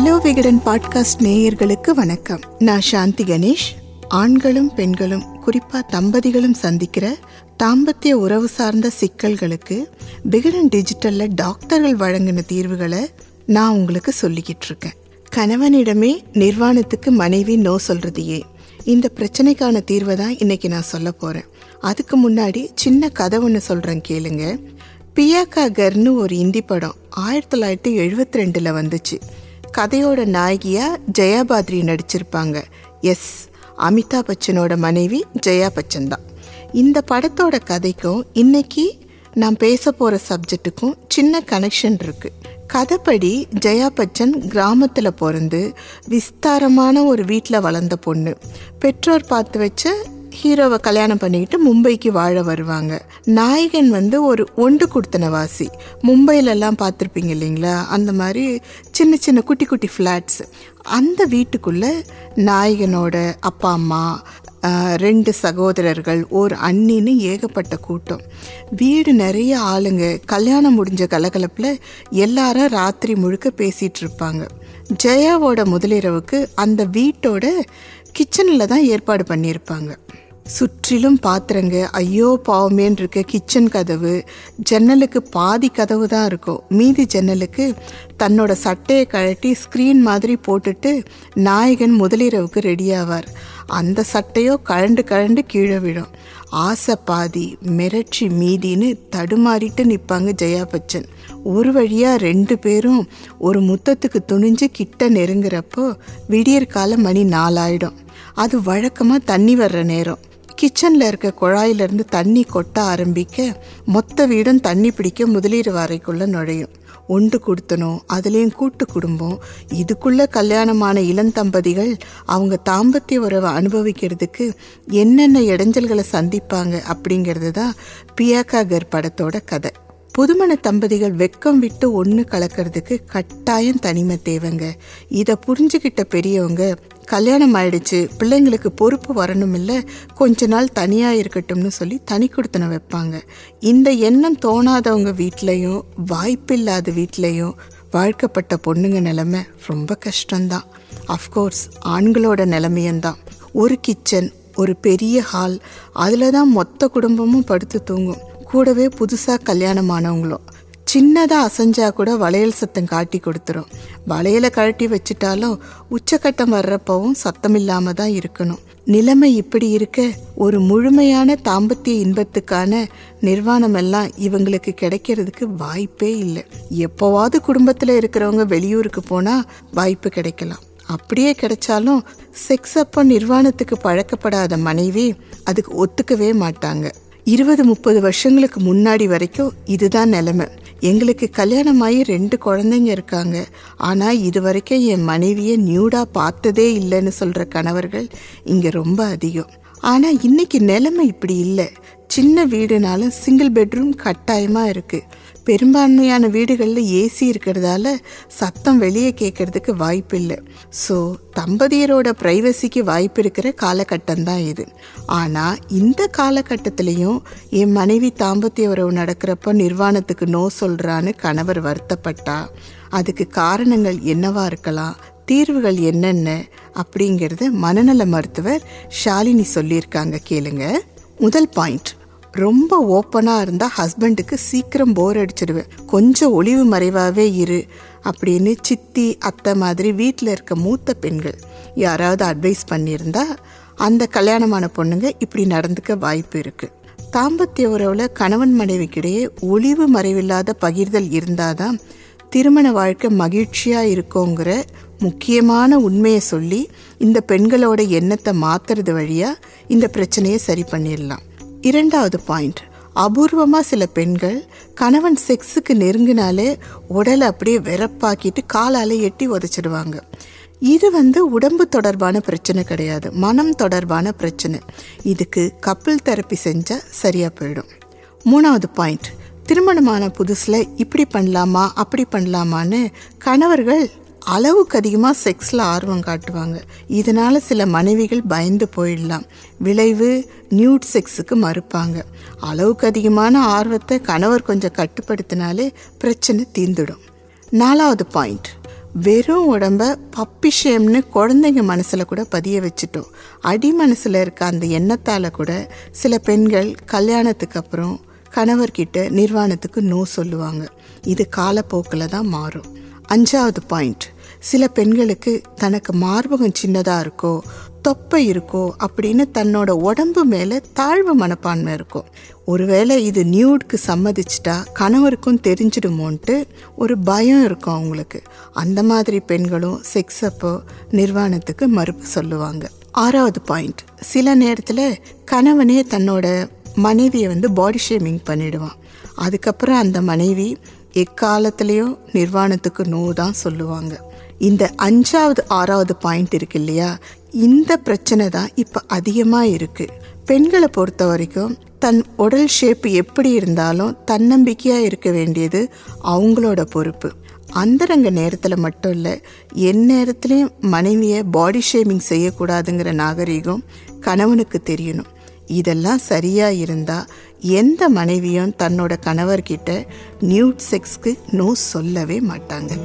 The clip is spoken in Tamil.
ஹலோ விகடன் பாட்காஸ்ட் நேயர்களுக்கு வணக்கம். நான் சாந்தி கணேஷ். ஆண்களும் பெண்களும் குறிப்பா தம்பதிகளும் சந்திக்கிற தாம்பத்திய உறவு சார்ந்த சிக்கல்களுக்கு விகடன் டிஜிட்டல்ல டாக்டர்கள் வழங்கின தீர்வுகளை நான் உங்களுக்கு சொல்லிக்கிட்டு இருக்கேன். கணவனிடமே நிர்வாணத்துக்கு மனைவி நோ சொல்றதையே. இந்த பிரச்சனைக்கான தீர்வை தான் இன்னைக்கு நான் சொல்ல போறேன். அதுக்கு முன்னாடி சின்ன கதை ஒன்று சொல்றேன் கேளுங்க. பியாக்கா கர்னு ஒரு இந்தி படம் ஆயிரத்தி தொள்ளாயிரத்தி எழுபத்தி ரெண்டில் வந்துச்சு. கதையோட நாயகியாக ஜெயா பாத்ரி நடிச்சிருப்பாங்க. எஸ் அமிதாப் பச்சனோட மனைவி ஜெயா பச்சன் தான். இந்த படத்தோட கதைக்கும் இன்னைக்கு நான் பேச போகிற சப்ஜெக்ட்டுக்கும் சின்ன கனெக்ஷன் இருக்குது கதைப்படி ஜெயா பச்சன் கிராமத்தில் பிறந்து விஸ்தாரமான ஒரு வீட்டில் வளர்ந்த பொண்ணு. பெற்றோர் பார்த்து வச்ச ஹீரோவை கல்யாணம் பண்ணிக்கிட்டு மும்பைக்கு வாழ வருவாங்க. நாயகன் வந்து ஒரு ஒண்டு கொடுத்தனவாசி மும்பையிலலாம் பார்த்துருப்பீங்க இல்லைங்களா? அந்த மாதிரி சின்ன சின்ன குட்டி குட்டி ஃப்ளாட்ஸ். அந்த வீட்டுக்குள்ளே நாயகனோட அப்பா அம்மா ரெண்டு சகோதரர்கள் ஒரு அண்ணின்னு ஏகப்பட்ட கூட்டம். வீடு நிறைய ஆளுங்க. கல்யாணம் முடிஞ்ச கலகலப்பில் எல்லாரும் ராத்திரி முழுக்க பேசிகிட்டு இருப்பாங்க ஜெயாவோட முதலிரவுக்கு அந்த வீட்டோட கிச்சனில் தான் ஏற்பாடு பண்ணியிருப்பாங்க. சுற்றிலும் பாத்திரங்க ஐயோ பாவமேன்னு இருக்க கிச்சன் கதவு ஜன்னலுக்கு பாதி கதவு தான் இருக்கும். மீதி ஜன்னலுக்கு தன்னோட சட்டையை கழட்டி ஸ்க்ரீன் மாதிரி போட்டுட்டு நாயகன் முதலிரவுக்கு ரெடி ஆவார். அந்த சட்டையோ கழண்டு கழண்டு கீழே விழும். ஆசை பாதி மிரட்சி மீதின்னு தடுமாறிட்டு நிற்பாங்க ஜெயா பச்சன் ஒரு வழியாக ரெண்டு பேரும் ஒரு முத்தத்துக்கு துணிஞ்சு கிட்ட நெருங்குறப்போ விடியற்கால மணி நாலாயிடும். அது வழக்கமாக தண்ணி வர்ற நேரம். கிச்சனில் இருக்க குழாயிலிருந்து தண்ணி கொட்ட ஆரம்பிக்க மொத்த வீடும் தண்ணி பிடிக்க முதலீடு வரைக்குள்ளே நுழையும். ஒன்று கொடுத்தனும் அதுலேயும் கூட்டு குடும்பம். இதுக்குள்ளே கல்யாணமான இளந்தம்பதிகள் அவங்க தாம்பத்திய உறவை அனுபவிக்கிறதுக்கு என்னென்ன இடைஞ்சல்களை சந்திப்பாங்க அப்படிங்கிறது தான் பியாக்காகர் படத்தோட கதை. புதுமண தம்பதிகள் வெக்கம் விட்டு ஒன்று கலக்கிறதுக்கு கட்டாயம் தனிமை தேவைங்க. இதை புரிஞ்சுக்கிட்ட பெரியவங்க கல்யாணம் ஆயிடுச்சு பிள்ளைங்களுக்கு பொறுப்பு வரணும் இல்லை கொஞ்ச நாள் தனியாக இருக்கட்டும்னு சொல்லி தனி கொடுத்தன வைப்பாங்க. இந்த எண்ணம் தோணாதவங்க வீட்லேயும் வாய்ப்பில்லாத வீட்லேயும் வாழ்க்கப்பட்ட பொண்ணுங்க நிலமை ரொம்ப கஷ்டம்தான். அஃப்கோர்ஸ் ஆண்களோட நிலைமையந்தான் ஒரு கிச்சன் ஒரு பெரிய ஹால் அதில் தான் மொத்த குடும்பமும் படுத்து தூங்கும். கூடவே புதுசாக கல்யாணமானவங்களும். சின்னதாக அசைஞ்சா கூட வளையல் சத்தம் காட்டி கொடுத்துரும். வளையலை கழட்டி வச்சிட்டாலும் உச்சக்கட்டம் வர்றப்பவும் சத்தம் இல்லாமல் தான் இருக்கணும். நிலைமை இப்படி இருக்க ஒரு முழுமையான தாம்பத்திய இன்பத்துக்கான நிர்வாணம் எல்லாம் இவங்களுக்கு கிடைக்கிறதுக்கு வாய்ப்பே இல்லை. எப்போவாவது குடும்பத்தில் இருக்கிறவங்க வெளியூருக்கு போனால் வாய்ப்பு கிடைக்கலாம். அப்படியே கிடைச்சாலும் செக்ஸ் அப்போ நிர்வாணத்துக்கு பழக்கப்படாத மனைவி அதுக்கு ஒத்துக்கவே மாட்டாங்க. இருபது முப்பது வருஷங்களுக்கு முன்னாடி வரைக்கும் இதுதான் நிலைமை. எங்களுக்கு கல்யாணமாகி ரெண்டு குழந்தைங்க இருக்காங்க. ஆனால் இது வரைக்கும் என் மனைவியை நியூடாக பார்த்ததே இல்லைன்னு சொல்கிற கணவர்கள் இங்கே ரொம்ப அதிகம். ஆனால் இன்னைக்கு நிலைமை இப்படி இல்லை. சின்ன வீடுனாலும் சிங்கிள் பெட்ரூம் கட்டாயமாக இருக்குது பெரும்பான்மையான வீடுகளில் ஏசி இருக்கிறதால சத்தம் வெளியே கேட்கறதுக்கு வாய்ப்பு இல்லை. ஸோ தம்பதியரோட ப்ரைவசிக்கு வாய்ப்பு இருக்கிற காலகட்டம் தான் இது. ஆனால் இந்த காலகட்டத்திலையும் என் மனைவி தாம்பத்திய உறவு நடக்கிறப்ப நிர்வாணத்துக்கு நோ சொல்கிறான்னு கணவர் வருத்தப்பட்டா. அதுக்கு காரணங்கள் என்னவா இருக்கலாம்? தீர்வுகள் என்னென்ன அப்படிங்கிறத மனநல மருத்துவர் ஷாலினி சொல்லியிருக்காங்க கேளுங்க. முதல் பாயிண்ட் ரொம்ப ஓப்பனாக இருந்தால் ஹஸ்பண்டுக்கு சீக்கிரம் போர் அடிச்சிடுவேன் கொஞ்சம் ஒளிவு மறைவாகவே இரு அப்படின்னு சித்தி அத்தை மாதிரி வீட்டில் இருக்க மூத்த பெண்கள் யாராவது அட்வைஸ் பண்ணியிருந்தா அந்த கல்யாணமான பொண்ணுங்க இப்படி நடந்துக்க வாய்ப்பு இருக்குது தாம்பத்திய உறவில் கணவன் மனைவிக்கிடையே ஒளிவு மறைவில்லாத பகிர்தல் இருந்தால் தான் திருமண வாழ்க்கை மகிழ்ச்சியாக இருக்கோங்கிற முக்கியமான உண்மையை சொல்லி இந்த பெண்களோட எண்ணத்தை மாத்துறது வழியாக இந்த பிரச்சனையை சரி பண்ணிடலாம். இரண்டாவது பாயிண்ட். அபூர்வமாக சில பெண்கள் கணவன் செக்ஸுக்கு நெருங்கினாலே உடலை அப்படியே வெறப்பாக்கிட்டு காலால் எட்டி உதச்சிடுவாங்க. இது வந்து உடம்பு தொடர்பான பிரச்சனை கிடையாது. மனம் தொடர்பான பிரச்சனை. இதுக்கு கப்பிள் தெரப்பி செஞ்சால் சரியாக போயிடும். மூணாவது பாயிண்ட். திருமணமான புதுசில் இப்படி பண்ணலாமா அப்படி பண்ணலாமான்னு கணவர்கள் அளவுக்கு அதிகமாக செக்ஸில் ஆர்வம் காட்டுவாங்க. இதனால் சில மனைவிகள் பயந்து போயிடலாம். விளைவு நியூட் செக்ஸுக்கு மறுப்பாங்க. அளவுக்கு அதிகமான ஆர்வத்தை கணவர் கொஞ்சம் கட்டுப்படுத்தினாலே பிரச்சனை தீர்ந்துடும். நாலாவது பாயிண்ட் வெறும் உடம்ப பப்பி ஷேம்னு குழந்தைங்க மனசில் கூட பதிய வச்சுட்டோம். அடி மனசில் இருக்க அந்த எண்ணத்தால் கூட சில பெண்கள் கல்யாணத்துக்கு அப்புறம் கணவர்கிட்ட நிர்வாணத்துக்கு நோ சொல்லுவாங்க. இது காலப்போக்கில் தான் மாறும். அஞ்சாவது பாயிண்ட். சில பெண்களுக்கு தனக்கு மார்பகம் சின்னதாக இருக்கோ தொப்பை இருக்கோ அப்படின்னு தன்னோட உடம்பு மேலே தாழ்வு மனப்பான்மை இருக்கும். ஒருவேளை இது நியூட்க்கு சம்மதிச்சிட்டா கணவருக்கும் தெரிஞ்சிடுமோன்ட்டு ஒரு பயம் இருக்கும் அவங்களுக்கு. அந்த மாதிரி பெண்களும் செக்ஸ் அப்போ நிர்வாணத்துக்கு மறுப்பு சொல்லுவாங்க. ஆறாவது பாயிண்ட். சில நேரத்தில் கணவனே தன்னோட மனைவியை வந்து பாடி ஷேமிங் பண்ணிடுவான். அதுக்கப்புறம் அந்த மனைவி எக்காலத்துலேயும் நிர்வாணத்துக்கு நோ தான் சொல்லுவாங்க. இந்த அஞ்சாவது ஆறாவது பாயிண்ட் இருக்கு இல்லையா? இந்த பிரச்சனை தான் இப்போ அதிகமாக இருக்குது பெண்களை பொறுத்த வரைக்கும் தன் உடல் ஷேப் எப்படி இருந்தாலும் தன்னம்பிக்கையாக இருக்க வேண்டியது அவங்களோட பொறுப்பு. அந்தரங்க நேரத்தில் மட்டும் இல்லை என் நேரத்துலேயும் மனைவியை பாடி ஷேமிங் செய்யக்கூடாதுங்கிற நாகரீகம் கணவனுக்கு தெரியணும். இதெல்லாம் சரியாக இருந்தால் எந்த மனைவியும் தன்னோட கணவர்கிட்ட நியூட் செக்ஸ்க்கு நோ சொல்லவே மாட்டாங்க.